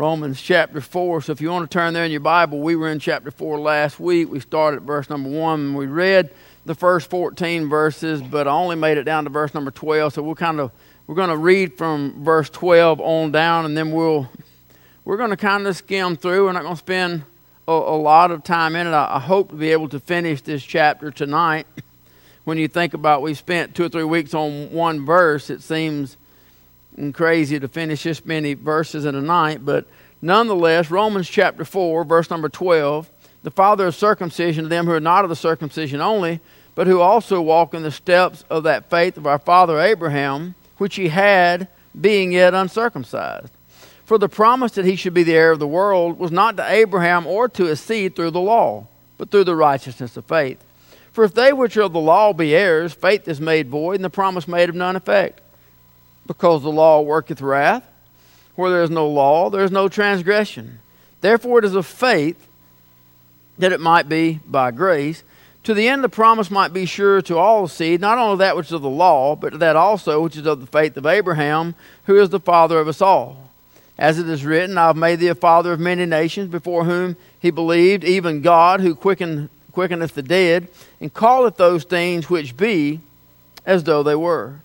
Romans chapter 4. So if you want to turn there in your Bible, we were in chapter 4 last week. We started at verse number 1 and we read the first 14 verses, but I only made it down to verse number 12. So we'll kind of we're going to read from verse 12 on down and then we'll we're going to kind of skim through. We're not going to spend a, a lot of time in it. I, I hope to be able to finish this chapter tonight. When you think about we spent 2 or 3 weeks on one verse, it seems and crazy to finish this many verses in a night, but nonetheless, Romans chapter 4, verse number 12, the father of circumcision to them who are not of the circumcision only, but who also walk in the steps of that faith of our father Abraham, which he had, being yet uncircumcised. For the promise that he should be the heir of the world was not to Abraham or to his seed through the law, but through the righteousness of faith. For if they which are of the law be heirs, faith is made void, and the promise made of none effect because the law worketh wrath. Where there is no law, there is no transgression. Therefore, it is of faith that it might be by grace, to the end the promise might be sure to all seed, not only that which is of the law, but that also which is of the faith of Abraham, who is the father of us all. As it is written, I have made thee a father of many nations, before whom he believed, even God, who quicken, quickeneth the dead, and calleth those things which be as though they were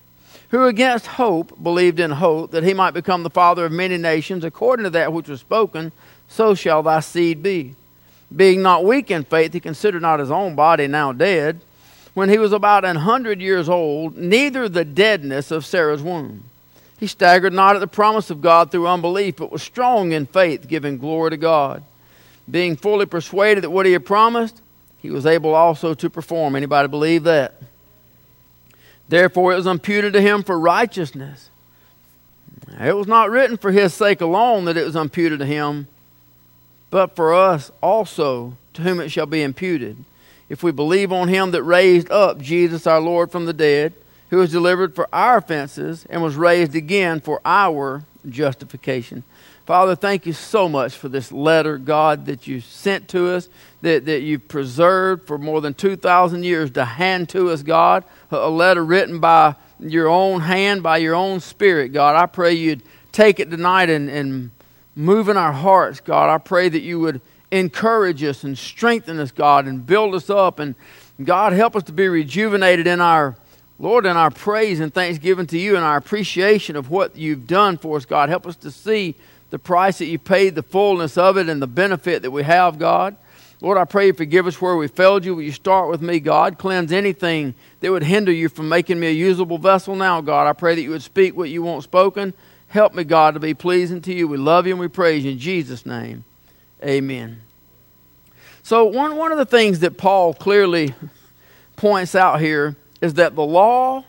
who against hope believed in hope that he might become the father of many nations, according to that which was spoken, so shall thy seed be. Being not weak in faith, he considered not his own body now dead, when he was about an hundred years old, neither the deadness of Sarah's womb. He staggered not at the promise of God through unbelief, but was strong in faith, giving glory to God. Being fully persuaded that what he had promised, he was able also to perform. Anybody believe that? Therefore, it was imputed to him for righteousness. It was not written for his sake alone that it was imputed to him, but for us also, to whom it shall be imputed. If we believe on him that raised up Jesus our Lord from the dead, who was delivered for our offenses and was raised again for our justification. Father, thank you so much for this letter, God, that you sent to us, that, that you've preserved for more than 2,000 years to hand to us, God. A letter written by your own hand, by your own spirit, God. I pray you'd take it tonight and, and move in our hearts, God. I pray that you would encourage us and strengthen us, God, and build us up. And God, help us to be rejuvenated in our Lord, in our praise and thanksgiving to you and our appreciation of what you've done for us, God. Help us to see the price that you paid, the fullness of it, and the benefit that we have, God. Lord, I pray you forgive us where we failed you. Will you start with me, God? Cleanse anything that would hinder you from making me a usable vessel now, God. I pray that you would speak what you want spoken. Help me, God, to be pleasing to you. We love you and we praise you in Jesus' name. Amen. So, one, one of the things that Paul clearly points out here is that the law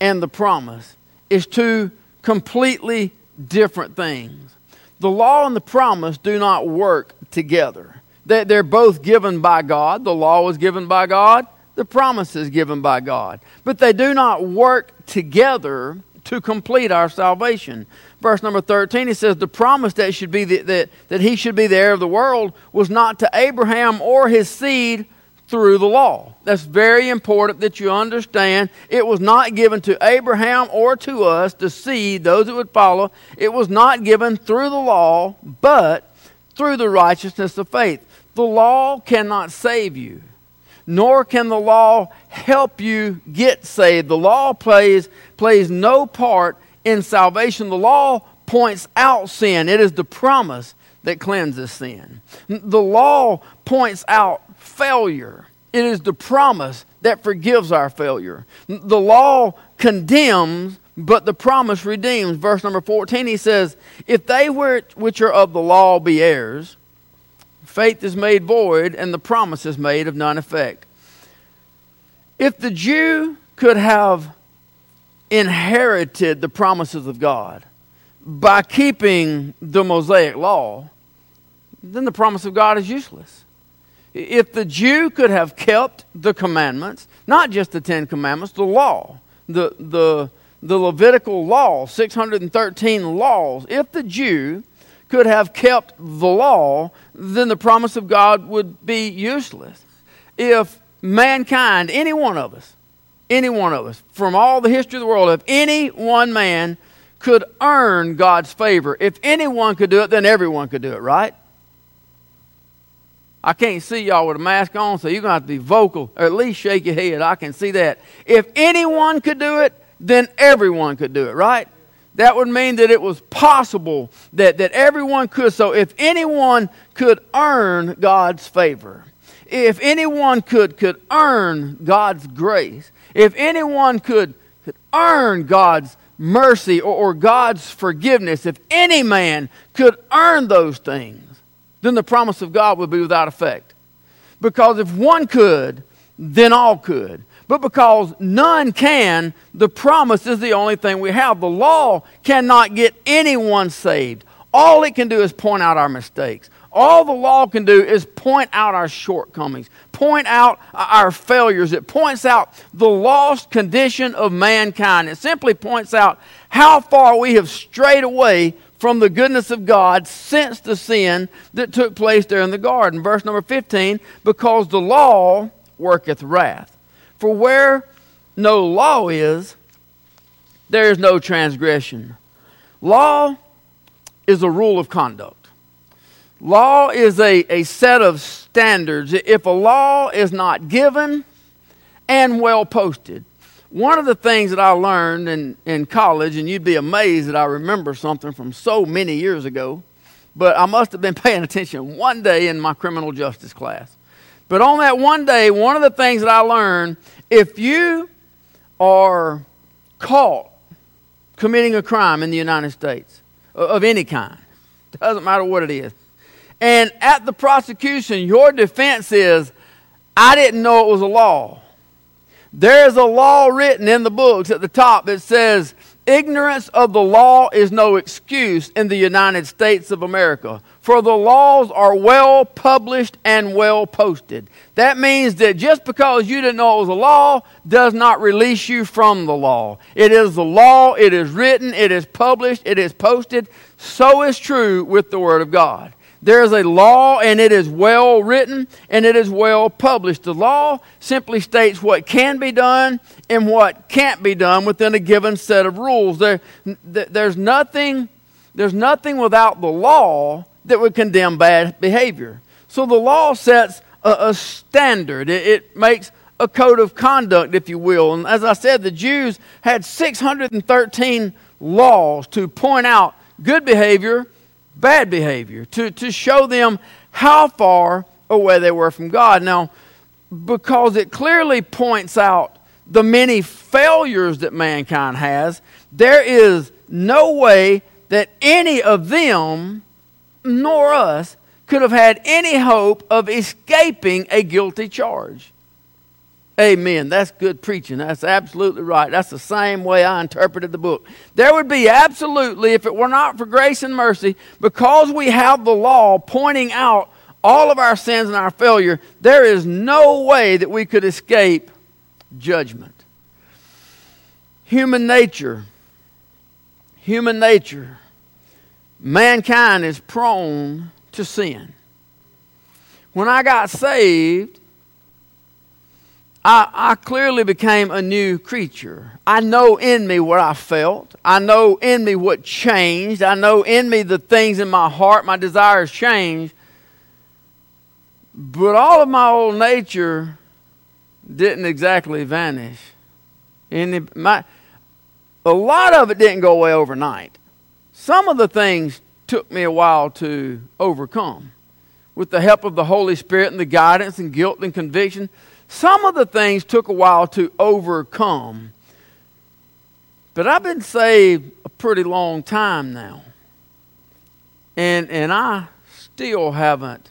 and the promise is two completely different things the law and the promise do not work together. They're both given by God. The law was given by God, the promise is given by God. But they do not work together to complete our salvation. Verse number 13, he says, The promise that, should be the, that, that he should be the heir of the world was not to Abraham or his seed, through the law. That's very important that you understand. It was not given to Abraham or to us to see those that would follow. It was not given through the law, but through the righteousness of faith. The law cannot save you, nor can the law help you get saved. The law plays, plays no part in salvation. The law points out sin, it is the promise that cleanses sin. The law points out failure. It is the promise that forgives our failure. The law condemns, but the promise redeems. Verse number 14, he says, If they which are of the law be heirs, faith is made void, and the promise is made of none effect. If the Jew could have inherited the promises of God by keeping the Mosaic law, then the promise of God is useless. If the Jew could have kept the commandments, not just the Ten Commandments, the law, the, the, the Levitical law, 613 laws, if the Jew could have kept the law, then the promise of God would be useless. If mankind, any one of us, any one of us, from all the history of the world, if any one man could earn God's favor. If anyone could do it, then everyone could do it, right? I can't see y'all with a mask on, so you're going to have to be vocal, or at least shake your head. I can see that. If anyone could do it, then everyone could do it, right? That would mean that it was possible that, that everyone could. So if anyone could earn God's favor, if anyone could, could earn God's grace, if anyone could, could earn God's mercy or, or God's forgiveness, if any man could earn those things, then the promise of God would be without effect. Because if one could, then all could. But because none can, the promise is the only thing we have. The law cannot get anyone saved. All it can do is point out our mistakes. All the law can do is point out our shortcomings, point out our failures. It points out the lost condition of mankind. It simply points out how far we have strayed away from the goodness of God since the sin that took place there in the garden. Verse number 15 because the law worketh wrath. For where no law is, there is no transgression. Law is a rule of conduct. Law is a, a set of standards. If a law is not given and well posted, one of the things that I learned in, in college, and you'd be amazed that I remember something from so many years ago, but I must have been paying attention one day in my criminal justice class. But on that one day, one of the things that I learned if you are caught committing a crime in the United States of any kind, doesn't matter what it is, and at the prosecution, your defense is, I didn't know it was a law. There's a law written in the books at the top that says, Ignorance of the law is no excuse in the United States of America, for the laws are well published and well posted. That means that just because you didn't know it was a law does not release you from the law. It is the law, it is written, it is published, it is posted. So is true with the Word of God. There is a law, and it is well written and it is well published. The law simply states what can be done and what can't be done within a given set of rules. There, there's, nothing, there's nothing without the law that would condemn bad behavior. So the law sets a, a standard, it, it makes a code of conduct, if you will. And as I said, the Jews had 613 laws to point out good behavior bad behavior, to, to show them how far away they were from God. Now, because it clearly points out the many failures that mankind has, there is no way that any of them, nor us, could have had any hope of escaping a guilty charge. Amen. That's good preaching. That's absolutely right. That's the same way I interpreted the book. There would be absolutely, if it were not for grace and mercy, because we have the law pointing out all of our sins and our failure, there is no way that we could escape judgment. Human nature, human nature, mankind is prone to sin. When I got saved, I, I clearly became a new creature. I know in me what I felt. I know in me what changed. I know in me the things in my heart, my desires changed. But all of my old nature didn't exactly vanish. And my, a lot of it didn't go away overnight. Some of the things took me a while to overcome. With the help of the Holy Spirit and the guidance and guilt and conviction, some of the things took a while to overcome. But I've been saved a pretty long time now. And, and I still haven't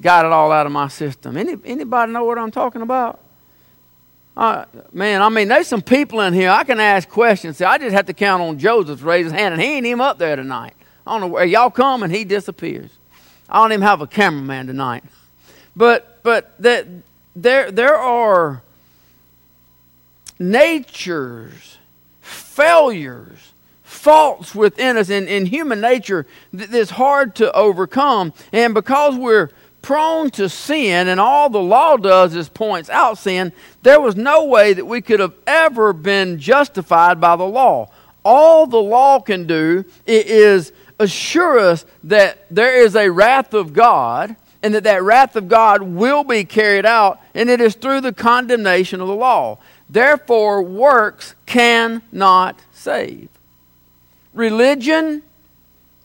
got it all out of my system. Any, anybody know what I'm talking about? Uh, man, I mean, there's some people in here I can ask questions. See, I just have to count on Joseph to raise his hand, and he ain't even up there tonight. I don't know where y'all come, and he disappears. I don't even have a cameraman tonight. But but that there, there are natures, failures, faults within us in, in human nature that's hard to overcome. And because we're prone to sin, and all the law does is points out sin, there was no way that we could have ever been justified by the law. all the law can do is assure us that there is a wrath of God and that that wrath of God will be carried out, and it is through the condemnation of the law. Therefore, works cannot save. Religion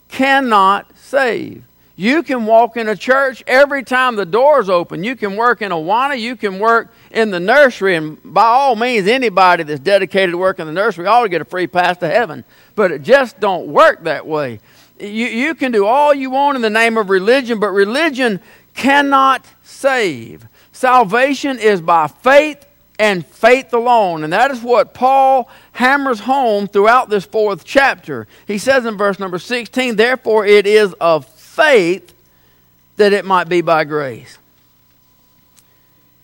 cannot save. You can walk in a church every time the door's open. You can work in Awana. You can work in the nursery. And by all means, anybody that's dedicated to work in the nursery ought to get a free pass to heaven. But it just don't work that way. You, you can do all you want in the name of religion, but religion cannot save. Salvation is by faith and faith alone. And that is what Paul hammers home throughout this fourth chapter. He says in verse number 16, Therefore it is of faith that it might be by grace.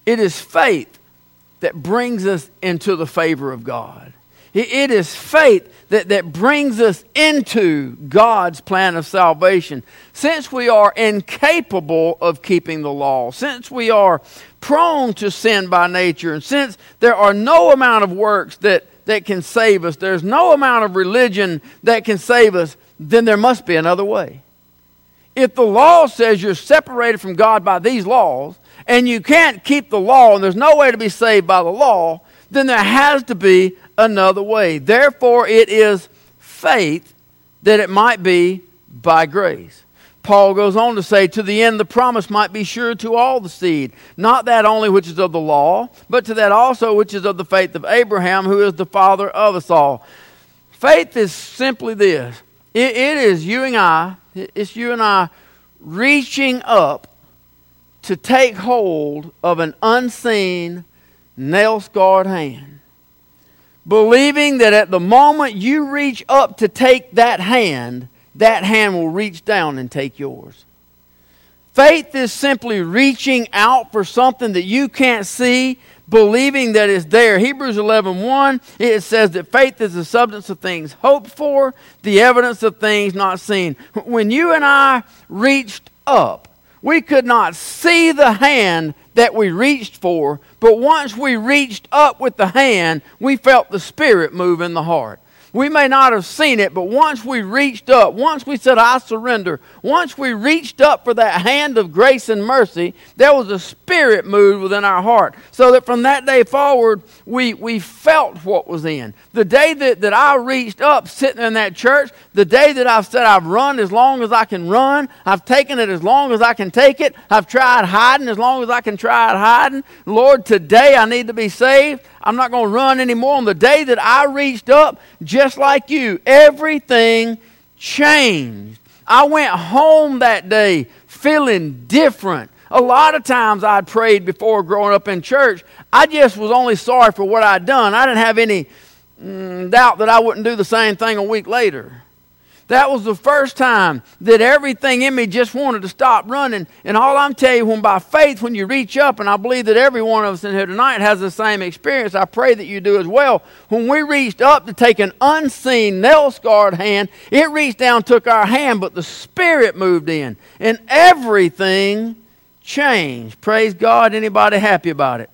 It is faith that brings us into the favor of God. It is faith that, that brings us into God's plan of salvation. Since we are incapable of keeping the law, since we are prone to sin by nature, and since there are no amount of works that, that can save us, there's no amount of religion that can save us, then there must be another way. If the law says you're separated from God by these laws, and you can't keep the law, and there's no way to be saved by the law, then there has to be another way. Therefore, it is faith that it might be by grace. Paul goes on to say, To the end the promise might be sure to all the seed, not that only which is of the law, but to that also which is of the faith of Abraham, who is the father of us all. Faith is simply this it, it is you and I, it's you and I reaching up to take hold of an unseen, nail scarred hand. Believing that at the moment you reach up to take that hand, that hand will reach down and take yours. Faith is simply reaching out for something that you can't see, believing that it's there. Hebrews 11 1, it says that faith is the substance of things hoped for, the evidence of things not seen. When you and I reached up, we could not see the hand that we reached for, but once we reached up with the hand, we felt the Spirit move in the heart. We may not have seen it, but once we reached up, once we said, I surrender, once we reached up for that hand of grace and mercy, there was a spirit moved within our heart. So that from that day forward, we, we felt what was in. The day that, that I reached up sitting in that church, the day that I've said I've run as long as I can run, I've taken it as long as I can take it, I've tried hiding as long as I can try it hiding. Lord, today I need to be saved. I'm not going to run anymore. On the day that I reached up, just like you, everything changed. I went home that day feeling different. A lot of times I'd prayed before growing up in church. I just was only sorry for what I'd done. I didn't have any mm, doubt that I wouldn't do the same thing a week later. That was the first time that everything in me just wanted to stop running. And all I'm telling you, when by faith, when you reach up, and I believe that every one of us in here tonight has the same experience, I pray that you do as well. When we reached up to take an unseen, nail scarred hand, it reached down, took our hand, but the Spirit moved in, and everything changed. Praise God. Anybody happy about it?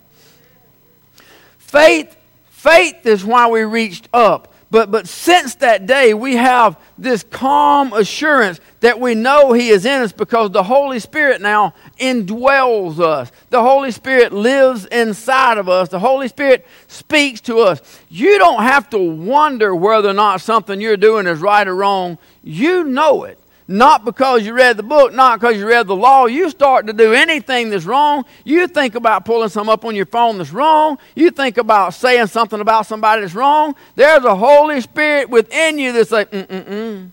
Faith, faith is why we reached up. But, but since that day, we have this calm assurance that we know He is in us because the Holy Spirit now indwells us. The Holy Spirit lives inside of us. The Holy Spirit speaks to us. You don't have to wonder whether or not something you're doing is right or wrong. You know it. Not because you read the book, not because you read the law. You start to do anything that's wrong. You think about pulling some up on your phone that's wrong. You think about saying something about somebody that's wrong. There's a Holy Spirit within you that's like, mm mm mm.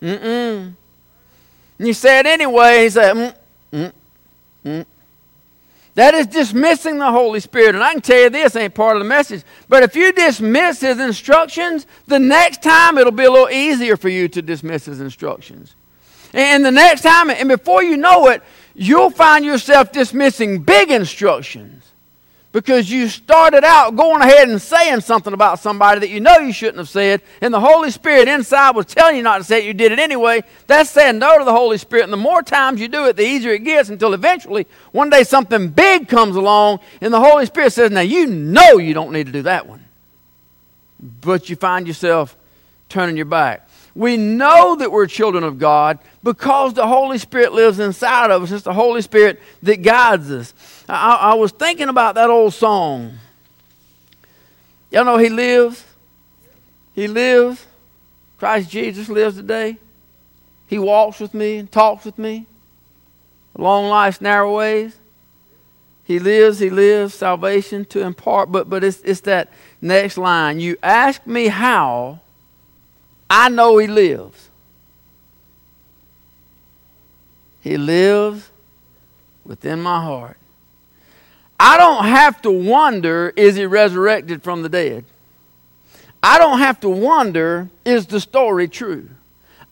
Mm mm. And you say it anyway. He said, mm mm mm. That is dismissing the Holy Spirit. And I can tell you this ain't part of the message. But if you dismiss His instructions, the next time it'll be a little easier for you to dismiss His instructions. And the next time, and before you know it, you'll find yourself dismissing big instructions because you started out going ahead and saying something about somebody that you know you shouldn't have said, and the Holy Spirit inside was telling you not to say it, you did it anyway. That's saying no to the Holy Spirit. And the more times you do it, the easier it gets until eventually one day something big comes along, and the Holy Spirit says, Now you know you don't need to do that one. but you find yourself turning your back. We know that we're children of God because the Holy Spirit lives inside of us. It's the Holy Spirit that guides us. I, I was thinking about that old song. Y'all know He lives. He lives. Christ Jesus lives today. He walks with me and talks with me. Long life's narrow ways. He lives, he lives, salvation to impart. But, but it's, it's that next line. You ask me how, I know he lives. He lives within my heart. I don't have to wonder, is he resurrected from the dead? I don't have to wonder, is the story true?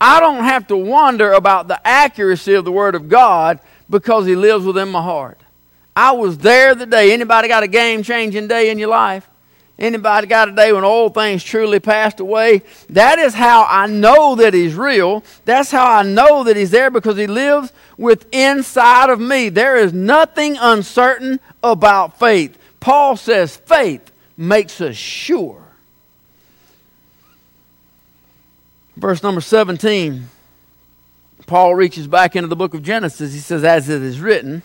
I don't have to wonder about the accuracy of the Word of God because he lives within my heart. I was there the day. Anybody got a game changing day in your life? Anybody got a day when old things truly passed away? That is how I know that He's real. That's how I know that He's there because He lives with inside of me. There is nothing uncertain about faith. Paul says faith makes us sure. Verse number 17, Paul reaches back into the book of Genesis. He says, As it is written,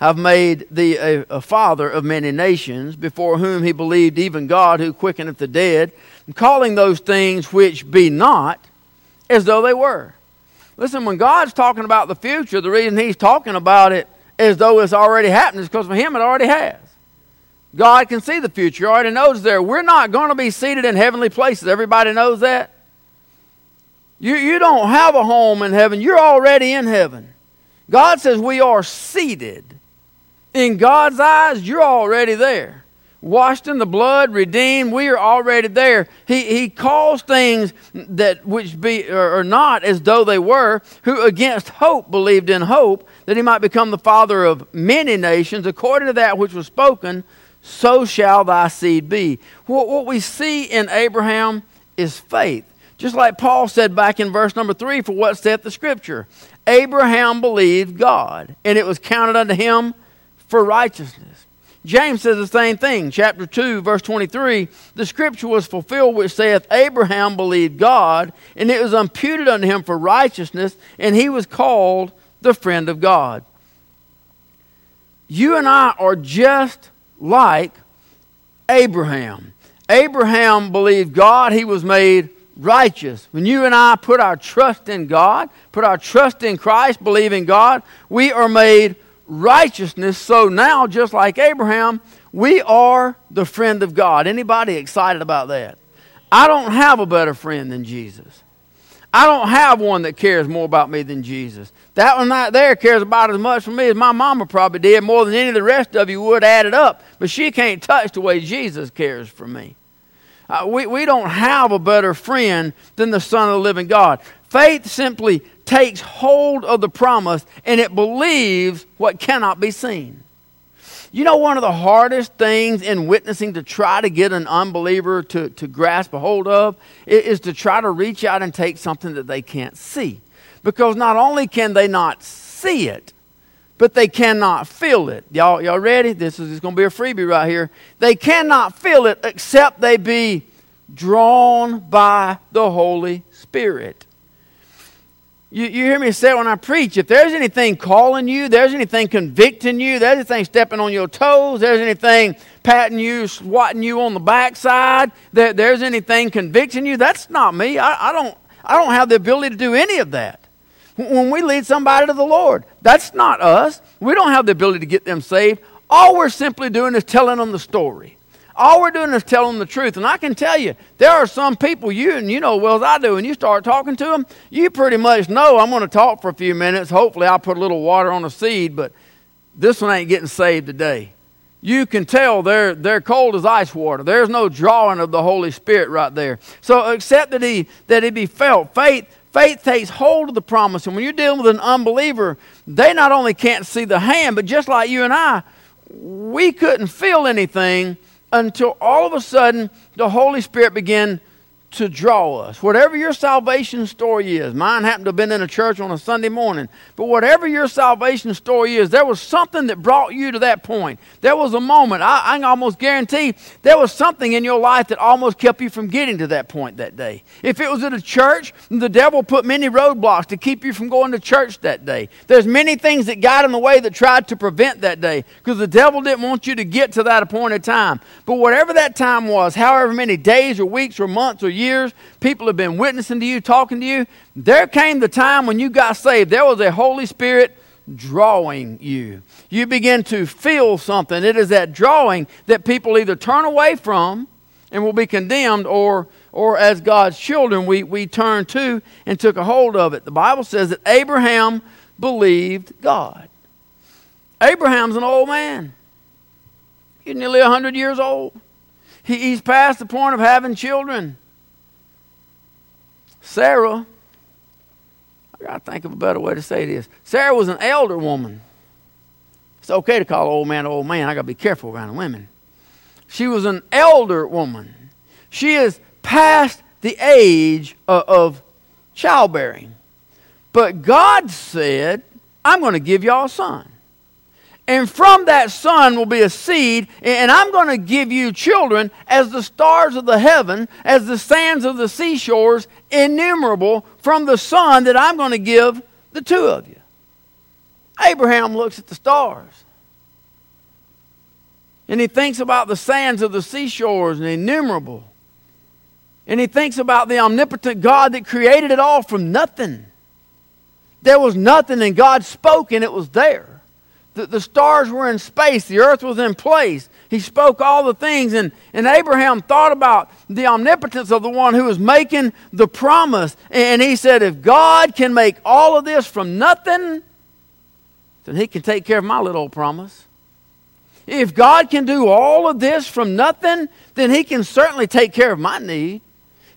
have made thee a, a, father of many nations, before whom he believed even God who quickeneth the dead, calling those things which be not as though they were. Listen, when God's talking about the future, the reason he's talking about it as though it's already happened is because for him it already has. God can see the future, he already knows there. We're not going to be seated in heavenly places. Everybody knows that. You, you don't have a home in heaven, you're already in heaven. God says we are seated in God's eyes, you're already there. Washed in the blood, redeemed, we are already there. He, he calls things that which be or not as though they were, who against hope believed in hope, that he might become the father of many nations, according to that which was spoken, so shall thy seed be. What, what we see in Abraham is faith. Just like Paul said back in verse number three, for what saith the scripture? Abraham believed God, and it was counted unto him for righteousness. James says the same thing. Chapter 2, verse 23 The scripture was fulfilled which saith, Abraham believed God, and it was imputed unto him for righteousness, and he was called the friend of God. You and I are just like Abraham. Abraham believed God, he was made righteous. When you and I put our trust in God, put our trust in Christ, believe in God, we are made righteousness. So now, just like Abraham, we are the friend of God. Anybody excited about that? I don't have a better friend than Jesus. I don't have one that cares more about me than Jesus. That one right there cares about as much for me as my mama probably did, more than any of the rest of you would add it up. But she can't touch the way Jesus cares for me. Uh, we, we don't have a better friend than the Son of the living God. Faith simply takes hold of the promise and it believes what cannot be seen. You know, one of the hardest things in witnessing to try to get an unbeliever to, to grasp a hold of is to try to reach out and take something that they can't see. Because not only can they not see it, but they cannot feel it. Y'all, y'all ready? This is going to be a freebie right here. They cannot feel it except they be drawn by the Holy Spirit. You, you hear me say it when I preach, if there's anything calling you, there's anything convicting you, there's anything stepping on your toes, there's anything patting you, swatting you on the backside, there, there's anything convicting you, that's not me. I, I, don't, I don't have the ability to do any of that. When we lead somebody to the Lord, that's not us. We don't have the ability to get them saved. All we're simply doing is telling them the story. All we're doing is telling the truth. And I can tell you, there are some people, you and you know well as I do, and you start talking to them, you pretty much know I'm going to talk for a few minutes. Hopefully, I'll put a little water on the seed, but this one ain't getting saved today. You can tell they're, they're cold as ice water. There's no drawing of the Holy Spirit right there. So, except that he, that he be felt, faith, faith takes hold of the promise. And when you're dealing with an unbeliever, they not only can't see the hand, but just like you and I, we couldn't feel anything until all of a sudden the Holy Spirit began to draw us. Whatever your salvation story is, mine happened to have been in a church on a Sunday morning, but whatever your salvation story is, there was something that brought you to that point. There was a moment, I, I can almost guarantee, there was something in your life that almost kept you from getting to that point that day. If it was at a church, the devil put many roadblocks to keep you from going to church that day. There's many things that got in the way that tried to prevent that day because the devil didn't want you to get to that appointed time. But whatever that time was, however many days or weeks or months or years, years, people have been witnessing to you, talking to you. There came the time when you got saved. There was a Holy Spirit drawing you. You begin to feel something. It is that drawing that people either turn away from and will be condemned, or, or as God's children, we, we turn to and took a hold of it. The Bible says that Abraham believed God. Abraham's an old man. He's nearly 100 years old. He, he's past the point of having children. Sarah, I got to think of a better way to say this. Sarah was an elder woman. It's okay to call an old man an old man. I got to be careful around women. She was an elder woman. She is past the age of, of childbearing. But God said, I'm going to give y'all a son. And from that son will be a seed, and I'm going to give you children as the stars of the heaven, as the sands of the seashores, innumerable from the son that I'm going to give the two of you. Abraham looks at the stars. And he thinks about the sands of the seashores and innumerable. And he thinks about the omnipotent God that created it all from nothing. There was nothing, and God spoke, and it was there the, the stars were in space, the earth was in place. He spoke all the things, and, and Abraham thought about the omnipotence of the one who was making the promise. And he said, If God can make all of this from nothing, then he can take care of my little promise. If God can do all of this from nothing, then he can certainly take care of my need.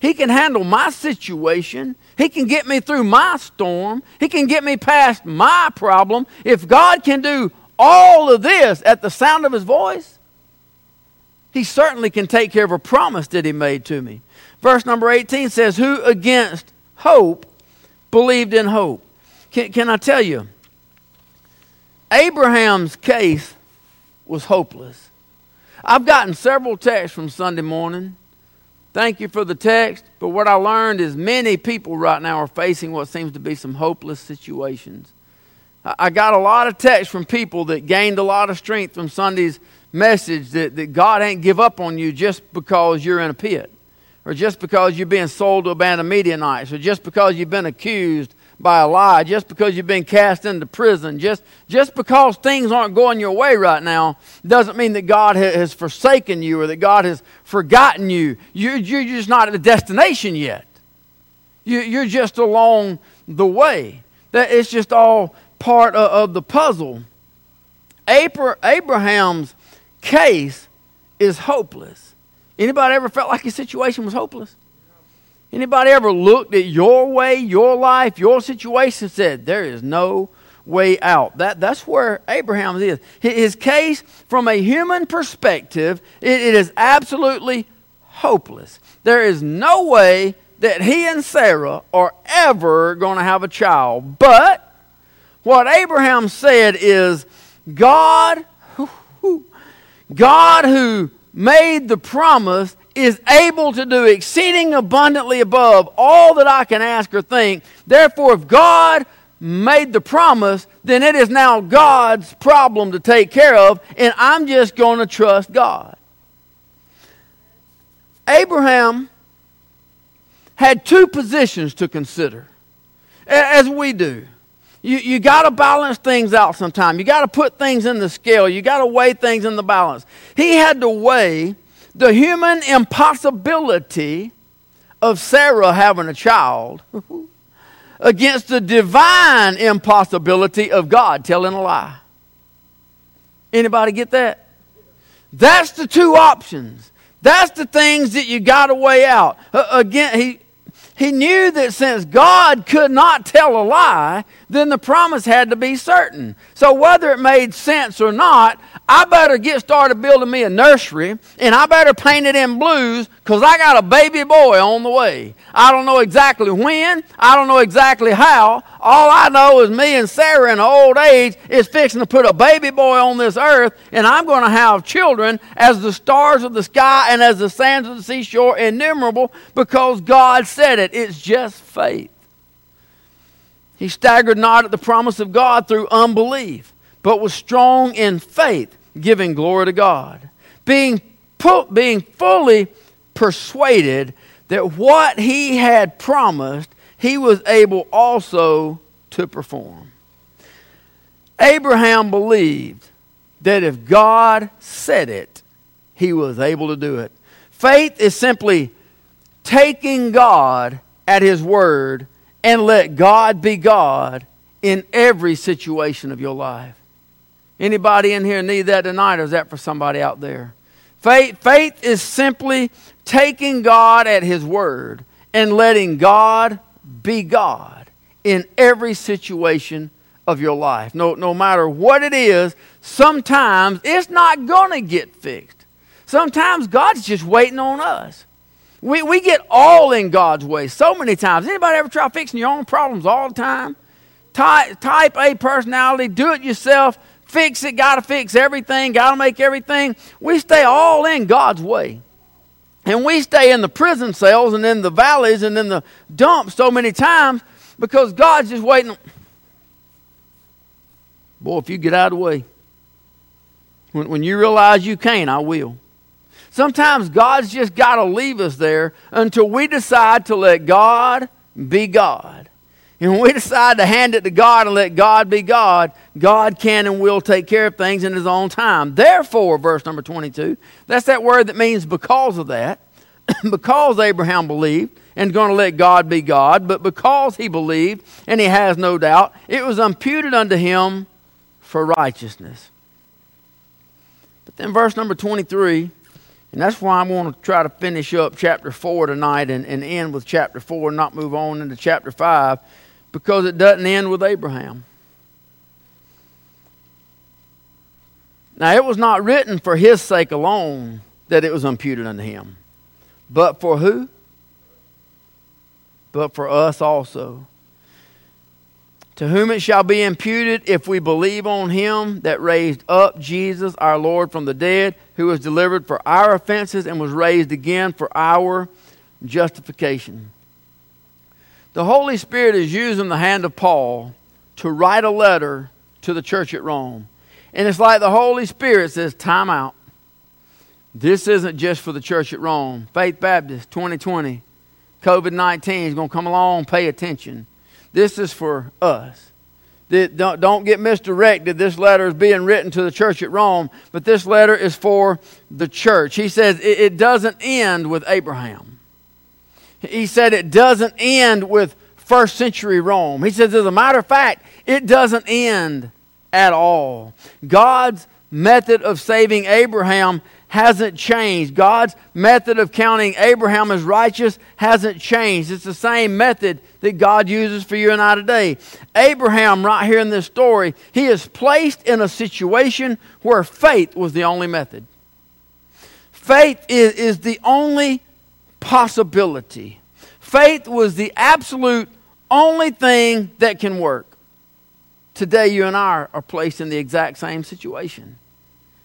He can handle my situation. He can get me through my storm. He can get me past my problem. If God can do all of this at the sound of his voice, he certainly can take care of a promise that he made to me. Verse number 18 says, Who against hope believed in hope? Can, can I tell you? Abraham's case was hopeless. I've gotten several texts from Sunday morning Thank you for the text. But what I learned is many people right now are facing what seems to be some hopeless situations. I got a lot of texts from people that gained a lot of strength from Sunday's message that, that God ain't give up on you just because you're in a pit, or just because you're being sold to a band of Midianites, or just because you've been accused by a lie, just because you've been cast into prison, just, just because things aren't going your way right now, doesn't mean that God has forsaken you or that God has forgotten you. You're, you're just not at the destination yet. You, you're just along the way. That it's just all part of, of the puzzle. Abraham's case is hopeless. Anybody ever felt like his situation was hopeless? Anybody ever looked at your way, your life, your situation, said, There is no way out? That, that's where Abraham is. His case, from a human perspective, it, it is absolutely hopeless. There is no way that he and Sarah are ever going to have a child. But what Abraham said is, God, God who made the promise is able to do exceeding abundantly above all that I can ask or think. Therefore, if God made the promise, then it is now God's problem to take care of, and I'm just going to trust God. Abraham had two positions to consider, as we do. You, you got to balance things out sometime. You got to put things in the scale. You got to weigh things in the balance. He had to weigh the human impossibility of Sarah having a child against the divine impossibility of God telling a lie. Anybody get that? That's the two options. That's the things that you got to weigh out. Uh, again, he he knew that since God could not tell a lie, then the promise had to be certain. So whether it made sense or not, I better get started building me a nursery and I better paint it in blues because I got a baby boy on the way. I don't know exactly when, I don't know exactly how. All I know is me and Sarah in old age is fixing to put a baby boy on this earth and I'm going to have children as the stars of the sky and as the sands of the seashore innumerable because God said it. It's just faith. He staggered not at the promise of God through unbelief, but was strong in faith giving glory to God, being, pu- being fully persuaded that what he had promised, he was able also to perform. Abraham believed that if God said it, he was able to do it. Faith is simply taking God at his word and let God be God in every situation of your life. Anybody in here need that tonight, or is that for somebody out there? Faith, faith is simply taking God at His word and letting God be God in every situation of your life. No, no matter what it is, sometimes it's not going to get fixed. Sometimes God's just waiting on us. We, we get all in God's way so many times. Anybody ever try fixing your own problems all the time? Type, type A personality, do it yourself fix it, got to fix everything, got to make everything. We stay all in God's way. And we stay in the prison cells and in the valleys and in the dumps so many times because God's just waiting. Boy, if you get out of the way, when, when you realize you can't, I will. Sometimes God's just got to leave us there until we decide to let God be God. And when we decide to hand it to God and let God be God, God can and will take care of things in His own time. Therefore, verse number 22, that's that word that means because of that. because Abraham believed and going to let God be God, but because he believed, and he has no doubt, it was imputed unto him for righteousness. But then, verse number 23, and that's why I'm going to try to finish up chapter 4 tonight and, and end with chapter 4 and not move on into chapter 5 because it doesn't end with Abraham. Now, it was not written for his sake alone that it was imputed unto him, but for who? But for us also. To whom it shall be imputed if we believe on him that raised up Jesus our Lord from the dead, who was delivered for our offenses and was raised again for our justification. The Holy Spirit is using the hand of Paul to write a letter to the church at Rome. And it's like the Holy Spirit says, Time out. This isn't just for the church at Rome. Faith Baptist 2020, COVID 19 is going to come along, pay attention. This is for us. Don't, get misdirected. This letter is being written to the church at Rome, but this letter is for the church. He says it doesn't end with Abraham. He said it doesn't end with first century Rome. He says, as a matter of fact, it doesn't end at all. God's method of saving Abraham hasn't changed. God's method of counting Abraham as righteous hasn't changed. It's the same method that God uses for you and I today. Abraham, right here in this story, he is placed in a situation where faith was the only method. Faith is, is the only possibility. Faith was the absolute only thing that can work. Today, you and I are placed in the exact same situation.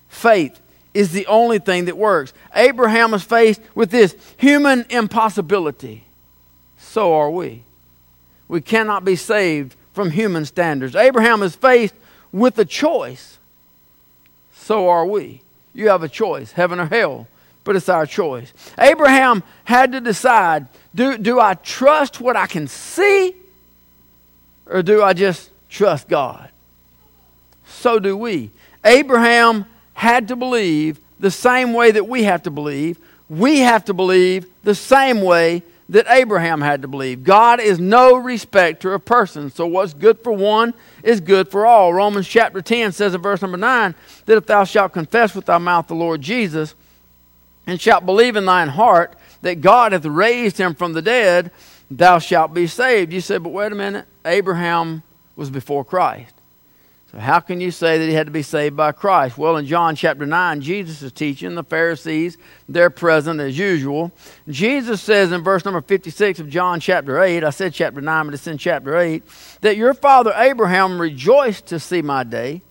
Faith is the only thing that works. Abraham is faced with this human impossibility. So are we. We cannot be saved from human standards. Abraham is faced with a choice. So are we. You have a choice heaven or hell but it's our choice. Abraham had to decide do, do I trust what I can see or do I just trust God? So do we. Abraham had to believe the same way that we have to believe. We have to believe the same way that Abraham had to believe. God is no respecter of persons. So what's good for one is good for all. Romans chapter 10 says in verse number 9 that if thou shalt confess with thy mouth the Lord Jesus, and shalt believe in thine heart that God hath raised him from the dead, thou shalt be saved. You say, but wait a minute, Abraham was before Christ. So how can you say that he had to be saved by Christ? Well, in John chapter 9, Jesus is teaching the Pharisees, they're present as usual. Jesus says in verse number 56 of John chapter 8, I said chapter 9, but it's in chapter 8, that your father Abraham rejoiced to see my day,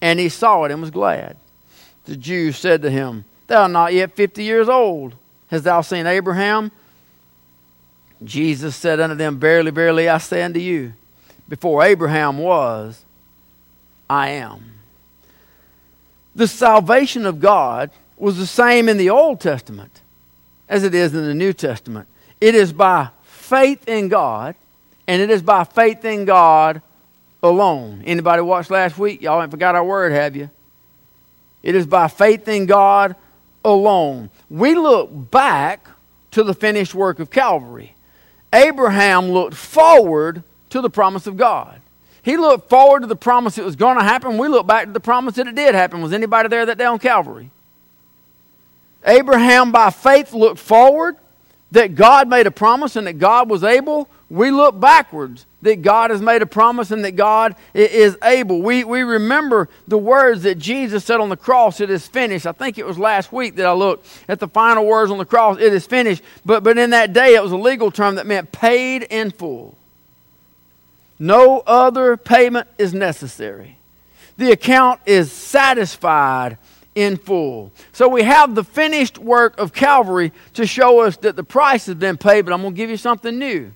and he saw it and was glad. The Jews said to him, Thou art not yet fifty years old. Hast thou seen Abraham? Jesus said unto them, Verily, verily, I say unto you, before Abraham was, I am. The salvation of God was the same in the Old Testament as it is in the New Testament. It is by faith in God, and it is by faith in God alone. Anybody watched last week? Y'all ain't forgot our word, have you? It is by faith in God alone. We look back to the finished work of Calvary. Abraham looked forward to the promise of God. He looked forward to the promise that was going to happen. We look back to the promise that it did happen. Was anybody there that day on Calvary? Abraham, by faith, looked forward that God made a promise and that God was able. We look backwards that God has made a promise and that God is able. We, we remember the words that Jesus said on the cross, it is finished. I think it was last week that I looked at the final words on the cross, it is finished. But, but in that day, it was a legal term that meant paid in full. No other payment is necessary. The account is satisfied in full. So we have the finished work of Calvary to show us that the price has been paid, but I'm going to give you something new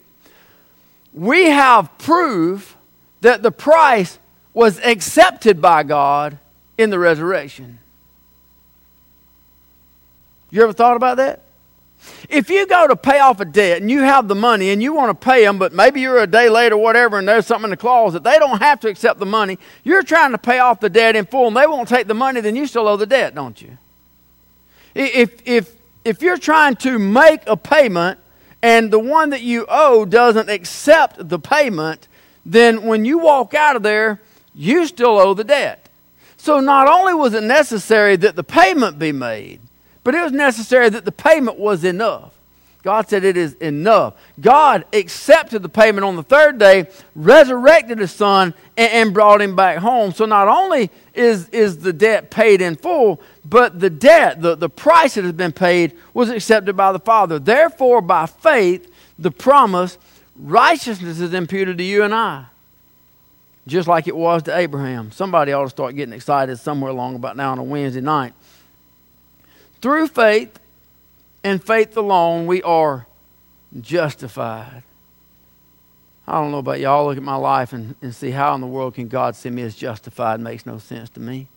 we have proof that the price was accepted by God in the resurrection. You ever thought about that? If you go to pay off a debt and you have the money and you want to pay them, but maybe you're a day late or whatever and there's something in the closet, they don't have to accept the money. You're trying to pay off the debt in full and they won't take the money, then you still owe the debt, don't you? If, if, if you're trying to make a payment and the one that you owe doesn't accept the payment, then when you walk out of there, you still owe the debt. So not only was it necessary that the payment be made, but it was necessary that the payment was enough. God said it is enough. God accepted the payment on the third day, resurrected his son, and, and, brought him back home. So not only is, is the debt paid in full, but the debt, the, the price that has been paid, was accepted by the Father. Therefore, by faith, the promise, righteousness is imputed to you and I. Just like it was to Abraham. Somebody ought to start getting excited somewhere along about now on a Wednesday night. Through faith and faith alone, we are justified. I don't know about y'all. Look at my life and, and see how in the world can God see me as justified makes no sense to me.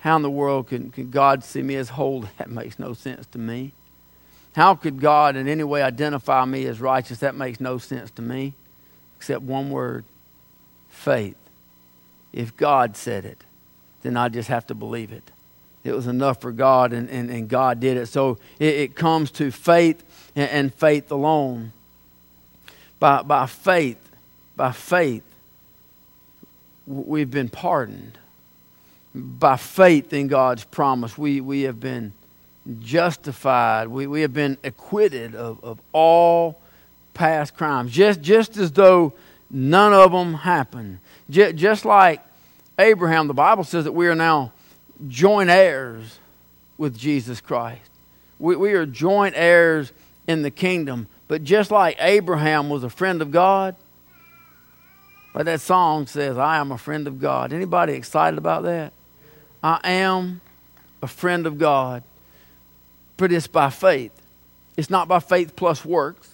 How in the world can, can God see me as holy? That makes no sense to me. How could God in any way identify me as righteous? That makes no sense to me. Except one word faith. If God said it, then I just have to believe it. It was enough for God, and, and, and God did it. So it, it comes to faith and, and faith alone. By, by faith, by faith, we've been pardoned. By faith in God's promise, we, we have been justified. We, we have been acquitted of, of all past crimes, just, just as though none of them happened. Just, just like Abraham, the Bible says that we are now joint heirs with Jesus Christ. We, we are joint heirs in the kingdom. But just like Abraham was a friend of God, like that song says, I am a friend of God. Anybody excited about that? I am a friend of God. But it's by faith. It's not by faith plus works.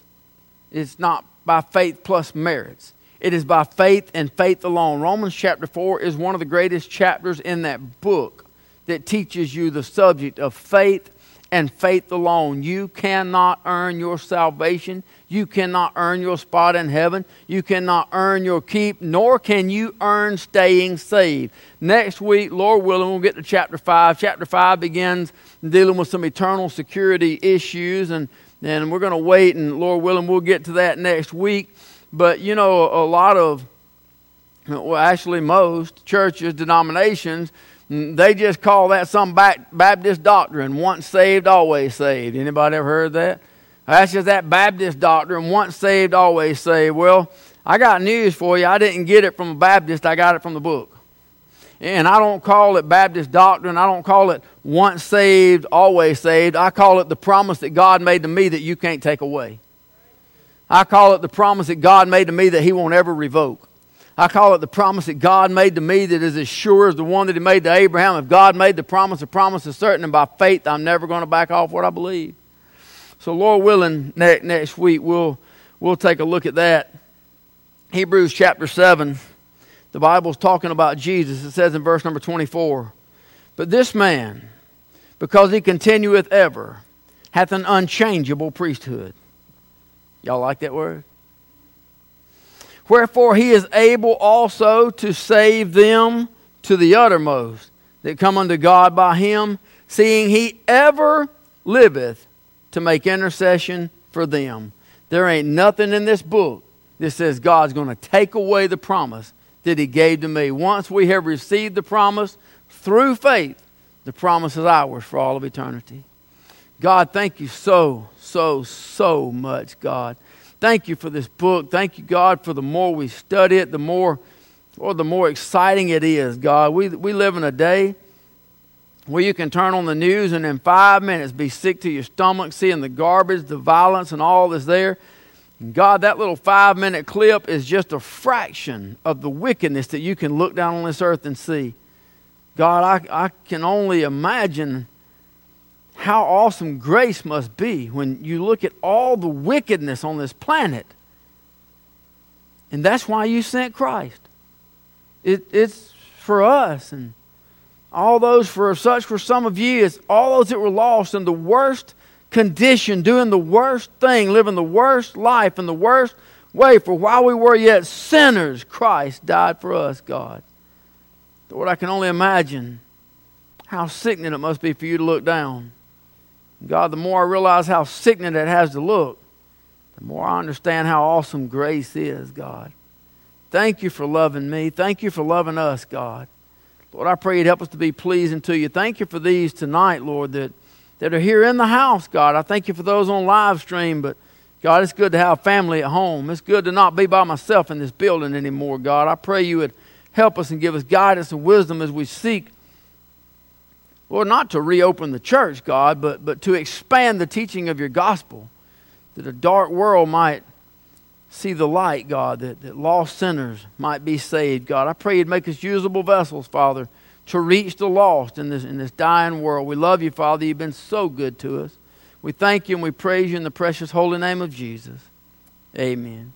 It's not by faith plus merits. It is by faith and faith alone. Romans chapter 4 is one of the greatest chapters in that book that teaches you the subject of faith and faith alone. You cannot earn your salvation. You cannot earn your spot in heaven. You cannot earn your keep, nor can you earn staying saved. Next week, Lord willing, we'll get to chapter 5. Chapter 5 begins dealing with some eternal security issues, and, and we're going to wait, and Lord willing, we'll get to that next week. But, you know, a lot of, well, actually, most churches, denominations, they just call that some Baptist doctrine, once saved, always saved. Anybody ever heard that? That's just that Baptist doctrine, once saved, always saved. Well, I got news for you. I didn't get it from a Baptist, I got it from the book. And I don't call it Baptist doctrine. I don't call it once saved, always saved. I call it the promise that God made to me that you can't take away. I call it the promise that God made to me that He won't ever revoke. I call it the promise that God made to me that is as sure as the one that He made to Abraham. If God made the promise, the promise is certain, and by faith, I'm never going to back off what I believe. So, Lord willing, next, next week we'll, we'll take a look at that. Hebrews chapter 7, the Bible's talking about Jesus. It says in verse number 24, But this man, because he continueth ever, hath an unchangeable priesthood. Y'all like that word? Wherefore he is able also to save them to the uttermost that come unto God by him, seeing he ever liveth to make intercession for them. There ain't nothing in this book that says God's going to take away the promise that He gave to me. Once we have received the promise through faith, the promise is ours for all of eternity. God, thank you so, so, so much, God. Thank you for this book. Thank you, God, for the more we study it, the more, or the more exciting it is, God. We, we live in a day where you can turn on the news and in five minutes be sick to your stomach, seeing the garbage, the violence, and all that's there. God, that little five minute clip is just a fraction of the wickedness that you can look down on this earth and see. God, I, I can only imagine how awesome grace must be when you look at all the wickedness on this planet. And that's why you sent Christ. It, it's for us. And all those for such for some of you is all those that were lost in the worst condition, doing the worst thing, living the worst life in the worst way. For while we were yet sinners, Christ died for us, God. Lord, I can only imagine how sickening it must be for you to look down. God, the more I realize how sickening it has to look, the more I understand how awesome grace is, God. Thank you for loving me. Thank you for loving us, God. Lord, I pray you'd help us to be pleasing to you. Thank you for these tonight, Lord, that, that are here in the house, God. I thank you for those on live stream, but God, it's good to have family at home. It's good to not be by myself in this building anymore, God. I pray you would help us and give us guidance and wisdom as we seek, Lord, not to reopen the church, God, but, but to expand the teaching of your gospel, that a dark world might see the light, God, that, that lost sinners might be saved, God. I pray you'd make us usable vessels, Father, to reach the lost in this, in this dying world. We love you, Father. You've been so good to us. We thank you and we praise you in the precious holy name of Jesus. Amen.